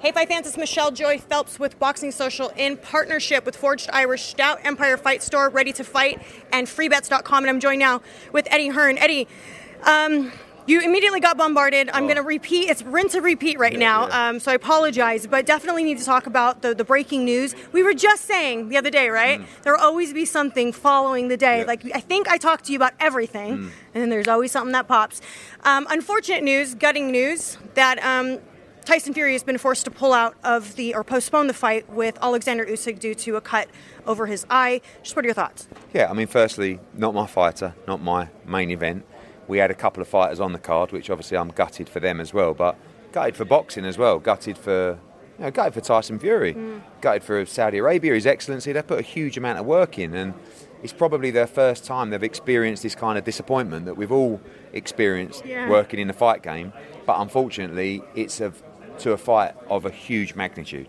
Hey Fight fans, it's Michelle Joy Phelps with Boxing Social in partnership with Forged Irish Stout Empire Fight Store, Ready to Fight, and freebets.com. And I'm joined now with Eddie Hearn. Eddie, um, you immediately got bombarded. I'm going to repeat. It's rinse and repeat right now. Um, so I apologize, but definitely need to talk about the, the breaking news. We were just saying the other day, right? There will always be something following the day. Yeah. Like I think I talked to you about everything, and then there's always something that pops. Um, unfortunate news, gutting news that um, Tyson Fury has been forced to pull out of the or postpone the fight with Alexander Usyk due to a cut over his eye. Just what are your thoughts? Yeah, I mean, firstly, not my fighter, not my main event. We had a couple of fighters on the card, which obviously I'm gutted for them as well, but gutted for boxing as well, gutted for. You know, gutted for Tyson Fury, mm. gutted for Saudi Arabia, His Excellency. They put a huge amount of work in, and it's probably their first time they've experienced this kind of disappointment that we've all experienced Yeah. working in the fight game. But unfortunately, it's a, to a fight of a huge magnitude.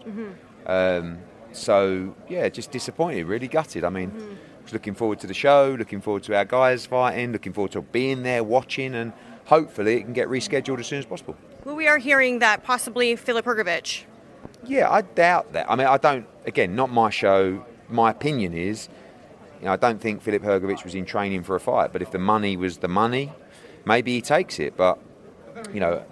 Um, so yeah, just disappointed, really gutted. I mean, was looking forward to the show, looking forward to our guys fighting, looking forward to being there, watching, and hopefully it can get rescheduled as soon as possible. Well, we are hearing that possibly Filip Hrgovic. Yeah, I doubt that. I mean, I don't. Again, not my show. My opinion is, you know, I don't think Filip Hrgovic was in training for a fight. But if the money was the money, maybe he takes it. But you know,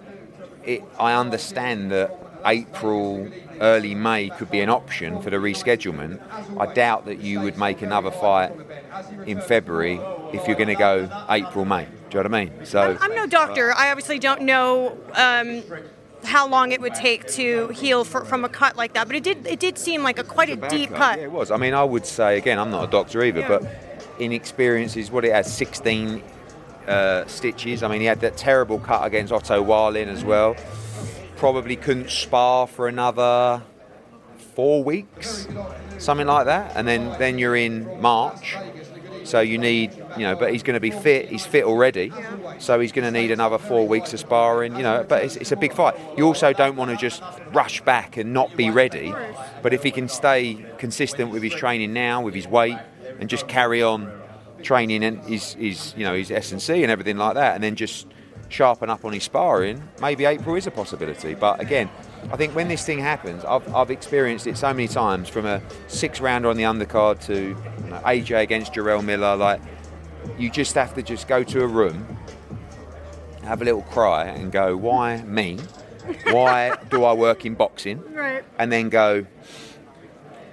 it, I understand that April, early May could be an option for the reschedulement. I doubt that you would make another fight in February if you're going to go April, May. Do you know what I mean? So I'm, no doctor. I obviously don't know um, how long it would take to heal for, from a cut like that, but it did it did seem like a quite a, bad deep cut. cut. Yeah, it was. I mean, I would say again, I'm not a doctor either, Yeah. but in experience is what it has 16 uh, stitches. I mean, he had that terrible cut against Otto Wallin as well. Probably couldn't spar for another four weeks, something like that, and then then you're in March. So you need, you know, but he's going to be fit. He's fit already, so he's going to need another four weeks of sparring, you know. But it's, it's a big fight. You also don't want to just rush back and not be ready. But if he can stay consistent with his training now, with his weight, and just carry on training and his, his you know, his S and C and everything like that, and then just sharpen up on his sparring, maybe April is a possibility. But again, I think when this thing happens, I've, I've experienced it so many times from a six rounder on the undercard to you know, AJ against Jarrell Miller. Like, you just have to just go to a room, have a little cry, and go, why me? Why do I work in boxing? Right. And then go,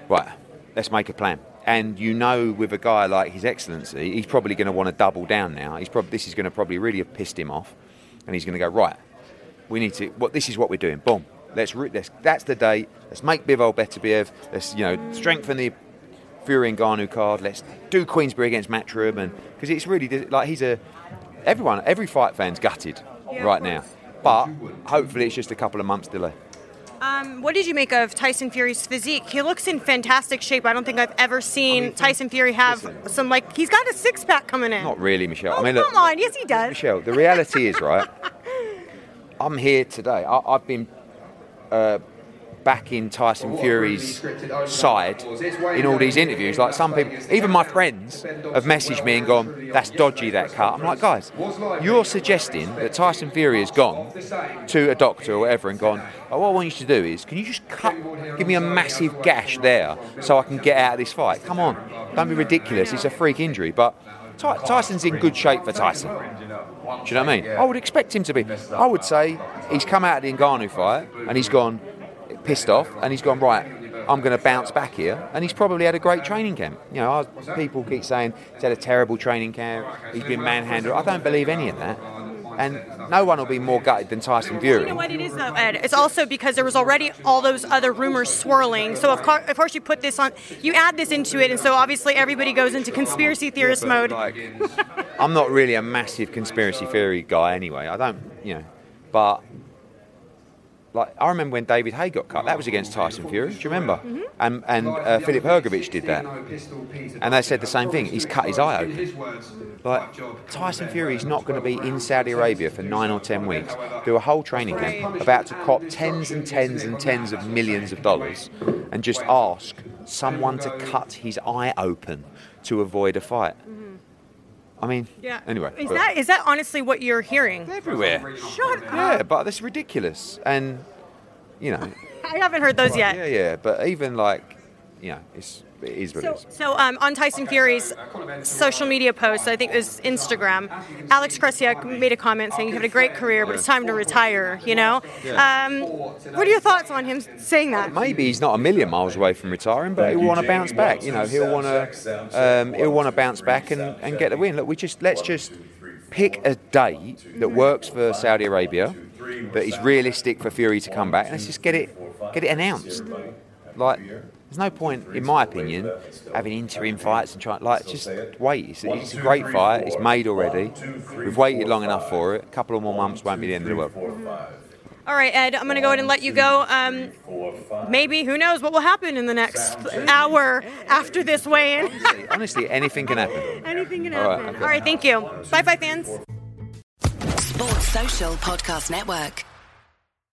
right, let's make a plan. And you know, with a guy like His Excellency, he's probably going to want to double down now. He's probably this is going to probably really have pissed him off, and he's going to go right. We need to. What this is what we're doing. Boom. Let's. Let's that's the date. Let's make Bivol better Beterbiev. Let's you know strengthen the Fury and Ngannou card. Let's do Queensberry against Matchroom, and because it's really like he's a everyone, every fight fan's gutted Yeah, right now. But hopefully, it's just a couple of months delay. Um, what did you make of Tyson Fury's physique? He looks in fantastic shape. I don't think I've ever seen Tyson Fury have listen. some like he's got a six pack coming in. Not really, Michelle. Oh, I mean, look, come on, yes he does. Michelle, the reality is, right, I'm here today. I, I've been uh, backing Tyson Fury's side in all these interviews. Like some people, even my friends, have messaged me and gone, "That's dodgy that cut." I'm like, guys, you're suggesting that Tyson Fury has gone to a doctor or whatever and gone, oh, "What I want you to do is, can you just cut, give me a massive gash there so I can get out of this fight?" Come on, don't be ridiculous. It's a freak injury, but. Ty- Tyson's in good shape for Tyson. Do you know what I mean? I would expect him to be. I would say he's come out of the Ngannou fight and he's gone pissed off and he's gone right. I'm going to bounce back here, and he's probably had a great training camp. You know, I, people keep saying he's had a terrible training camp. He's been manhandled. I don't believe any of that. And no one will be more gutted than Tyson Fury. You know what it is though, Ed? It's also because there was already all those other rumors swirling. So of, co- of course you put this on, you add this into it, and so obviously everybody goes into conspiracy theorist Yeah, mode. Like, I'm not really a massive conspiracy theory guy anyway. I don't, you know, but like I remember when David Haye got cut. That was against Tyson Fury. Do you remember? Mm-hmm. And and uh, Filip Hrgovic did that, and they said the same thing. He's cut his eye open. Like Tyson Fury is not going to be in Saudi Arabia for nine or ten weeks, do a whole training camp, about to cop tens and tens and tens of millions of dollars, and just ask someone to cut his eye open to avoid a fight. I mean. Yeah. Anyway, is that is that honestly what you're hearing? everywhere? Shut up. Yeah, but that's ridiculous, and you know, I haven't heard those yet. yeah, yeah. But even like, know, it's it is what So, it is. so um, on Tyson Fury's social media post, I think it was Instagram, Alex Krassyuk made a comment saying, "You had a great career, but it's time to retire." You know, um, what are your thoughts on him saying that? Maybe he's not a million miles away from retiring, but he'll want to bounce back. You know, he'll want to um, he'll want to bounce back and, and get the win. Look, we just let's just pick a date that works for Saudi Arabia, that is realistic for Fury to come back. and Let's just get it get it announced. Like, there's no point, in my opinion, having interim fights and trying like just wait. It's, it's a great fight. It's made already. We've waited long enough for it. A couple of more months won't be the end of the world. All right, Ed, I'm going to go ahead and let you go. Um, maybe who knows what will happen in the next hour after this weigh-in? Honestly, anything can happen. Anything can All right, happen. okay. All right, thank you. Bye, bye, fans. Sports Social Podcast Network.